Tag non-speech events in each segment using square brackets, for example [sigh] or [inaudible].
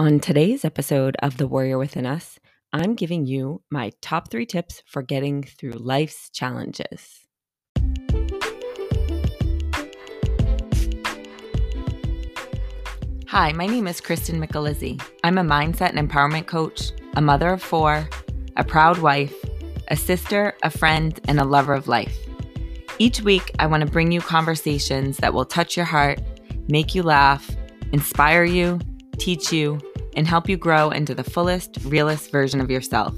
On today's episode of The Warrior Within Us, I'm giving you my top three tips for getting through life's challenges. Hi, my name is Kristin Michelizzi. I'm a mindset and empowerment coach, a mother of four, a proud wife, a sister, a friend, and a lover of life. Each week, I want to bring you conversations that will touch your heart, make you laugh, inspire you, teach you, and help you grow into the fullest, realest version of yourself.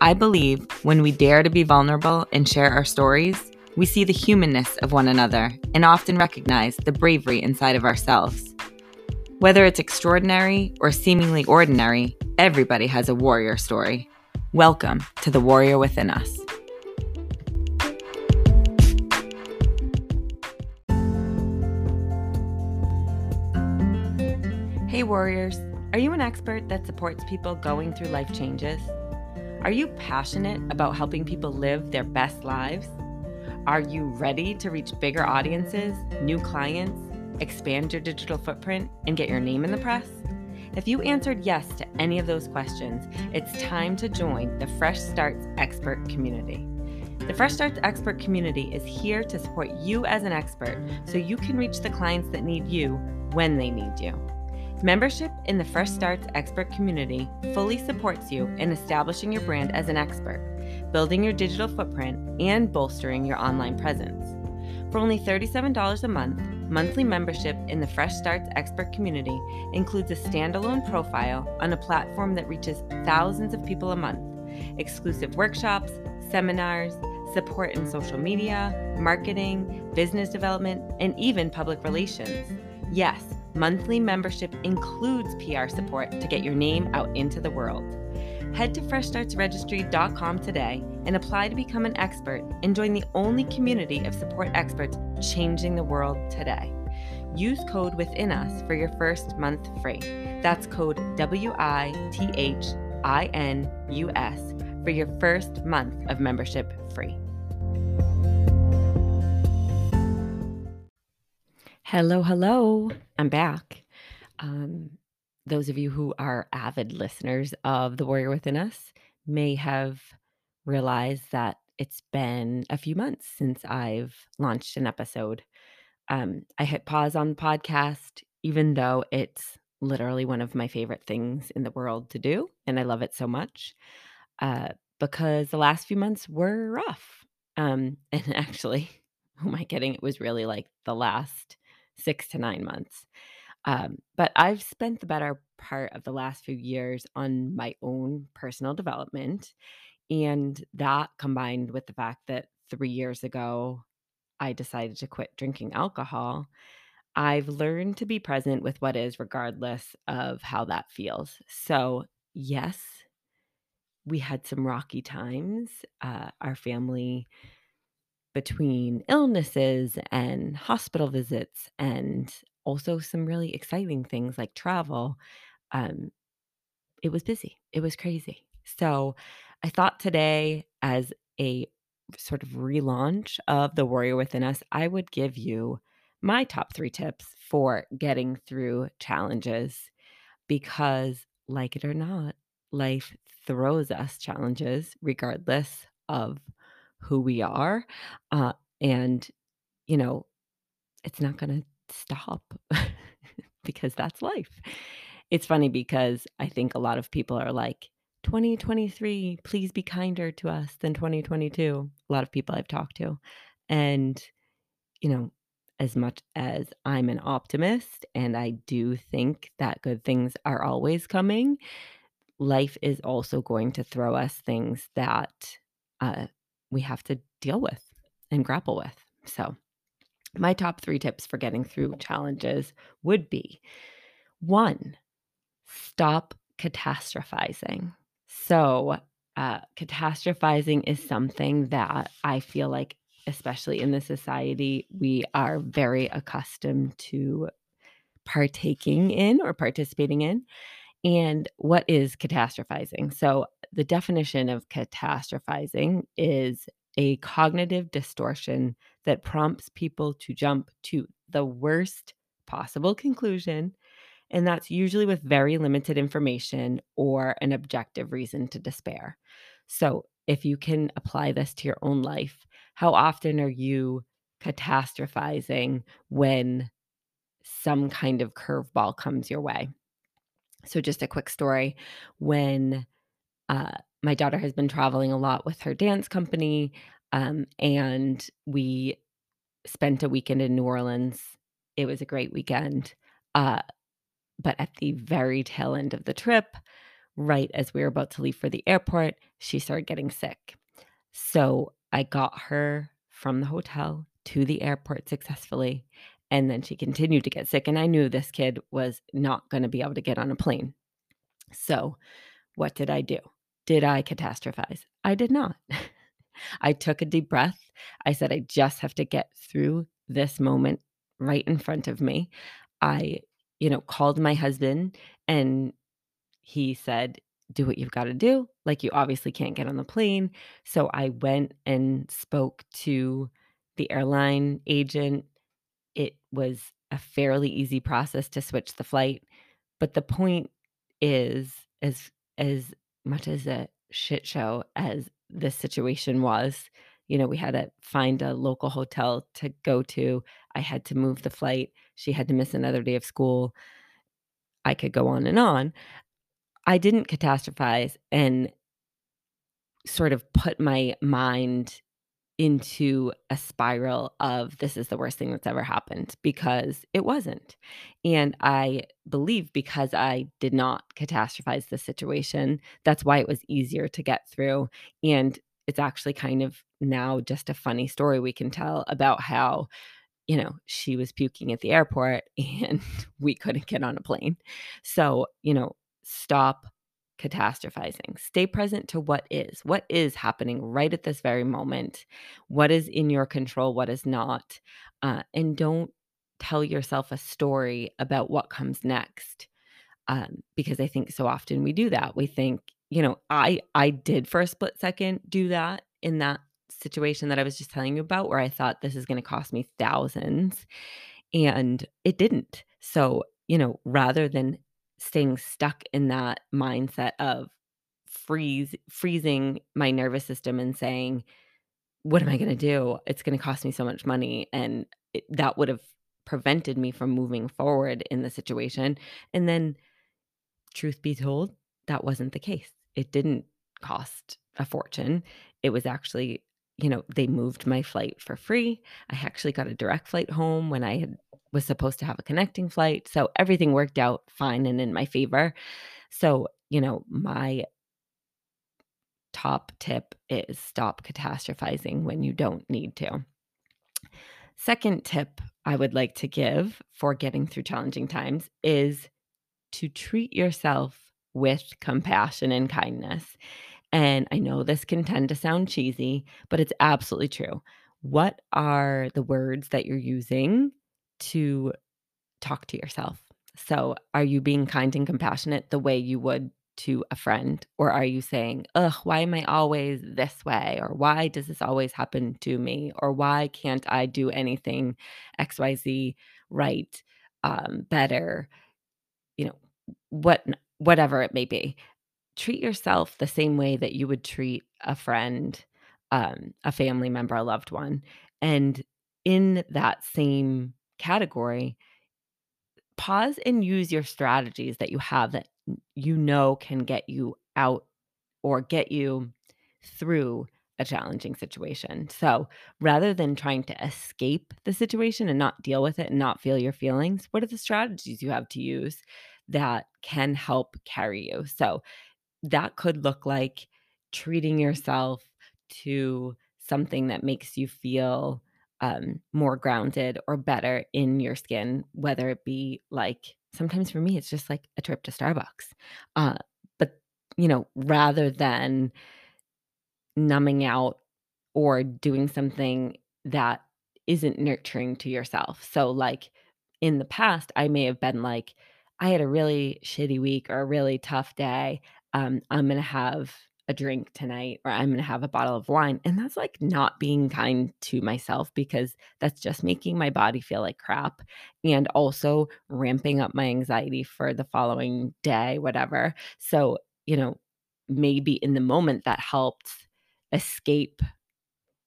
I believe when we dare to be vulnerable and share our stories, we see the humanness of one another and often recognize the bravery inside of ourselves. Whether it's extraordinary or seemingly ordinary, everybody has a warrior story. Welcome to the Warrior Within Us. Hey, Warriors. Are you an expert that supports people going through life changes? Are you passionate about helping people live their best lives? Are you ready to reach bigger audiences, new clients, expand your digital footprint, and get your name in the press? If you answered yes to any of those questions, it's time to join the Fresh Starts Expert community. The Fresh Starts Expert community is here to support you as an expert so you can reach the clients that need you when they need you. Membership in the Fresh Starts Expert community fully supports you in establishing your brand as an expert, building your digital footprint, and bolstering your online presence. For only $37 a month, monthly membership in the Fresh Starts Expert community includes a standalone profile on a platform that reaches thousands of people a month, exclusive workshops, seminars, support in social media, marketing, business development, and even public relations. Yes, monthly membership includes PR support to get your name out into the world. Head to freshstartsregistry.com today and apply to become an expert and join the only community of support experts changing the world today. Use code within us for your first month free. That's code W I T H I N U S for your first month of membership free. Hello, hello. I'm back. Um, those of you who are avid listeners of The Warrior Within Us may have realized that it's been a few months since I've launched an episode. Um, I hit pause on the podcast, even though it's literally one of my favorite things in the world to do, and I love it so much uh, because the last few months were rough. Um, [laughs] and actually, who am I kidding? It was really like the last six to nine months. Um, but I've spent the better part of the last few years on my own personal development. And that combined with the fact that three years ago, I decided to quit drinking alcohol, I've learned to be present with what is, regardless of how that feels. So, yes, we had some rocky times. Uh, our family between illnesses and hospital visits and also some really exciting things like travel um, it was busy it was crazy. So i thought today as a sort of relaunch of the warrior within us i would give you my top three tips for getting through challenges because like it or not life throws us challenges regardless of who we are. Uh, and, you know, it's not going to stop [laughs] because that's life. It's funny because I think a lot of people are like, 2023, please be kinder to us than 2022. A lot of people I've talked to. And, you know, as much as I'm an optimist and I do think that good things are always coming, life is also going to throw us things that uh, we have to deal with and grapple with. So, my top three tips for getting through challenges would be one, stop catastrophizing. So, uh, catastrophizing is something that I feel like, especially in the society, we are very accustomed to partaking in or participating in. And what is catastrophizing? So, the definition of catastrophizing is a cognitive distortion that prompts people to jump to the worst possible conclusion and that's usually with very limited information or an objective reason to despair. So, if you can apply this to your own life, how often are you catastrophizing when some kind of curveball comes your way? So, just a quick story when uh, my daughter has been traveling a lot with her dance company, um, and we spent a weekend in New Orleans. It was a great weekend. Uh, but at the very tail end of the trip, right as we were about to leave for the airport, she started getting sick. So I got her from the hotel to the airport successfully. And then she continued to get sick. And I knew this kid was not going to be able to get on a plane. So, what did I do? Did I catastrophize? I did not. [laughs] I took a deep breath. I said, I just have to get through this moment right in front of me. I, you know, called my husband and he said, Do what you've got to do. Like, you obviously can't get on the plane. So I went and spoke to the airline agent. It was a fairly easy process to switch the flight. But the point is, as as much as a shit show as this situation was, you know, we had to find a local hotel to go to. I had to move the flight. She had to miss another day of school. I could go on and on. I didn't catastrophize and sort of put my mind into a spiral of this is the worst thing that's ever happened because it wasn't. And I believe because I did not catastrophize the situation, that's why it was easier to get through. And it's actually kind of now just a funny story we can tell about how, you know, she was puking at the airport [laughs] and we couldn't get on a plane. So, you know, stop catastrophizing. Stay present to what is. What is happening right at this very moment? What is in your control? What is not? Uh, and don't tell yourself a story about what comes next. Um, because I think so often we do that. We think, you know, I I did for a split second do that in that situation that I was just telling you about where I thought this is going to cost me thousands and it didn't. So, you know, rather than staying stuck in that mindset of freeze freezing my nervous system and saying, "What am I gonna do? It's gonna cost me so much money," and it that would have prevented me from moving forward in the situation, and then, truth be told, that wasn't the case. It didn't cost a fortune. It was actually you know, they moved my flight for free. I actually got a direct flight home when I had was supposed to have a connecting flight. So everything worked out fine and in my favor. So, you know, my top tip is stop catastrophizing when you don't need to. Second tip I would like to give for getting through challenging times is to treat yourself with compassion and kindness. And I know this can tend to sound cheesy, but it's absolutely true. What are the words that you're using to talk to yourself. So, are you being kind and compassionate the way you would to a friend? Or are you saying, ugh, why am I always this way? Or why does this always happen to me? Or why can't I do anything XYZ right, um, better? You know, what whatever it may be. Treat yourself the same way that you would treat a friend, um, a family member, a loved one. And in that same category, pause and use your strategies that you have that you know can get you out or get you through a challenging situation. So rather than trying to escape the situation and not deal with it and not feel your feelings, what are the strategies you have to use that can help carry you? So that could look like treating yourself to something that makes you feel um, more grounded or better in your skin, whether it be like sometimes for me, it's just like a trip to Starbucks. Uh, but, you know, rather than numbing out or doing something that isn't nurturing to yourself. So, like in the past, I may have been like, I had a really shitty week or a really tough day. Um, I'm going to have a drink tonight or I'm going to have a bottle of wine. And that's like not being kind to myself because that's just making my body feel like crap and also ramping up my anxiety for the following day, whatever. So, you know, maybe in the moment that helped escape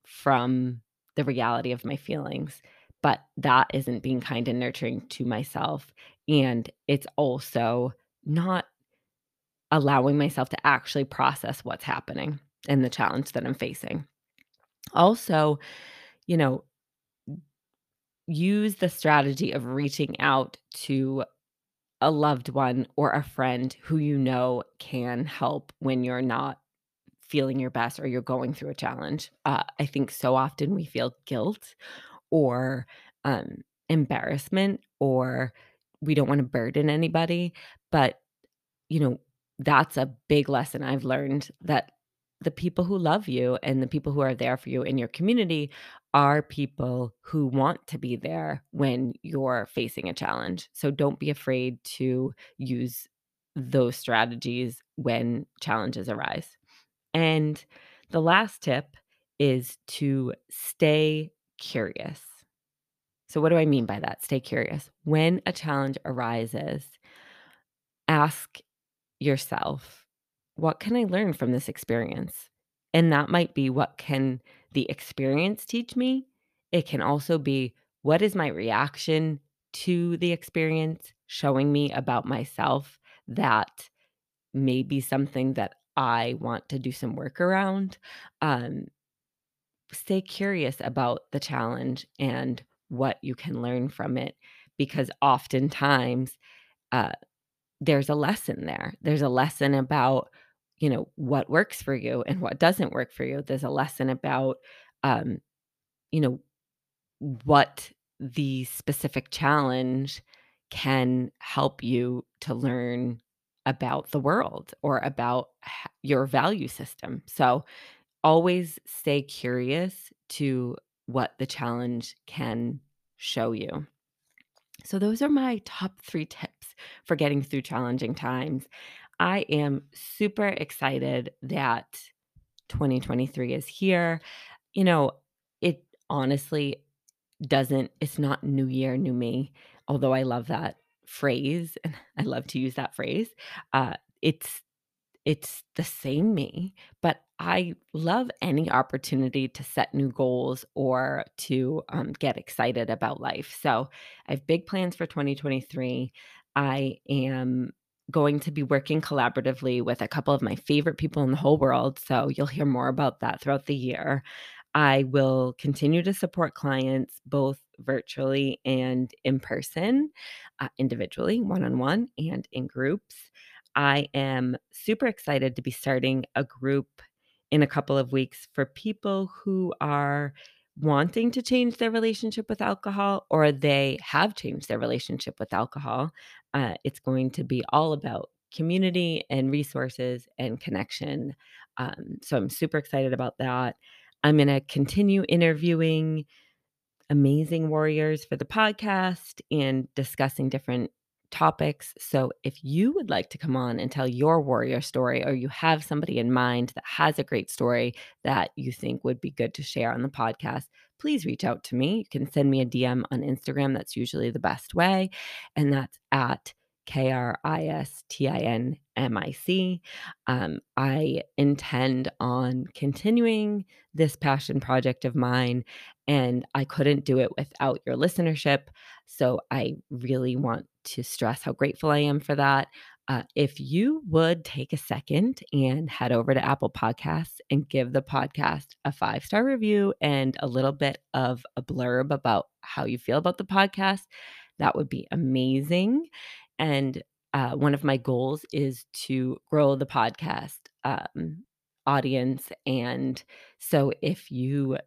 from the reality of my feelings. But that isn't being kind and nurturing to myself. And it's also not allowing myself to actually process what's happening and the challenge that I'm facing. Also, you know, use the strategy of reaching out to a loved one or a friend who you know can help when you're not feeling your best or you're going through a challenge. Uh, I think so often we feel guilt or um, embarrassment or we don't want to burden anybody. But, you know, that's a big lesson I've learned that the people who love you and the people who are there for you in your community are people who want to be there when you're facing a challenge. So don't be afraid to use those strategies when challenges arise. And the last tip is to stay curious. So, what do I mean by that? Stay curious. When a challenge arises, ask yourself, what can I learn from this experience? And that might be what can the experience teach me? It can also be what is my reaction to the experience showing me about myself that may be something that I want to do some work around. Um, stay curious about the challenge and what you can learn from it because oftentimes uh, there's a lesson there. There's a lesson about, you know, what works for you and what doesn't work for you. There's a lesson about, um, you know, what the specific challenge can help you to learn about the world or about your value system. So always stay curious to what the challenge can show you. So, those are my top three tips for getting through challenging times. I am super excited that 2023 is here. You know, it honestly doesn't, it's not new year, new me, although I love that phrase and [laughs] I love to use that phrase. Uh, it's it's the same me, but I love any opportunity to set new goals or to um, get excited about life. So I have big plans for 2023. I am going to be working collaboratively with a couple of my favorite people in the whole world. So you'll hear more about that throughout the year. I will continue to support clients both virtually and in person, uh, individually, one on one, and in groups. I am super excited to be starting a group in a couple of weeks for people who are wanting to change their relationship with alcohol or they have changed their relationship with alcohol. Uh, it's going to be all about community and resources and connection. Um, so I'm super excited about that. I'm going to continue interviewing amazing warriors for the podcast and discussing different topics. So if you would like to come on and tell your warrior story, or you have somebody in mind that has a great story that you think would be good to share on the podcast, please reach out to me. You can send me a DM on Instagram. That's usually the best way. And that's at K R I S T I N M I C. Um, I intend on continuing this passion project of mine, and I couldn't do it without your listenership. So I really want to stress how grateful I am for that. Uh, if you would take a second and head over to Apple Podcasts and give the podcast a five star review and a little bit of a blurb about how you feel about the podcast, that would be amazing. And uh, one of my goals is to grow the podcast um, audience. And so if you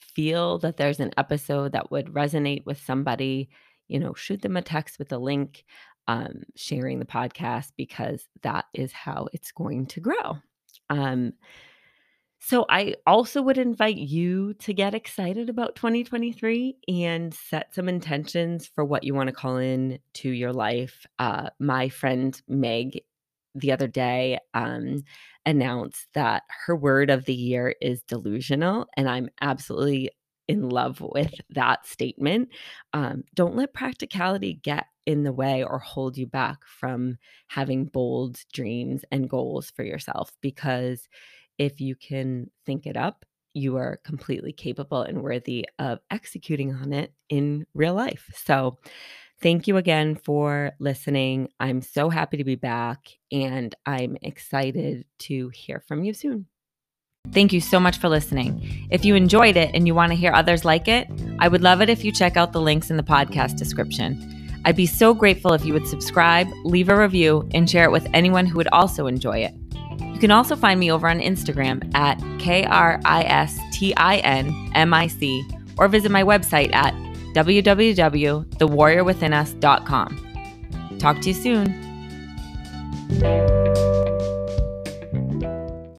feel that there's an episode that would resonate with somebody, you know, shoot them a text with a link, um, sharing the podcast because that is how it's going to grow. Um, so I also would invite you to get excited about 2023 and set some intentions for what you want to call in to your life. Uh, my friend Meg the other day um, announced that her word of the year is delusional. And I'm absolutely in love with that statement. Um, don't let practicality get in the way or hold you back from having bold dreams and goals for yourself because if you can think it up, you are completely capable and worthy of executing on it in real life. So, thank you again for listening. I'm so happy to be back and I'm excited to hear from you soon. Thank you so much for listening. If you enjoyed it and you want to hear others like it, I would love it if you check out the links in the podcast description. I'd be so grateful if you would subscribe, leave a review, and share it with anyone who would also enjoy it. You can also find me over on Instagram at K R I S T I N M I C or visit my website at www.thewarriorwithinus.com. Talk to you soon.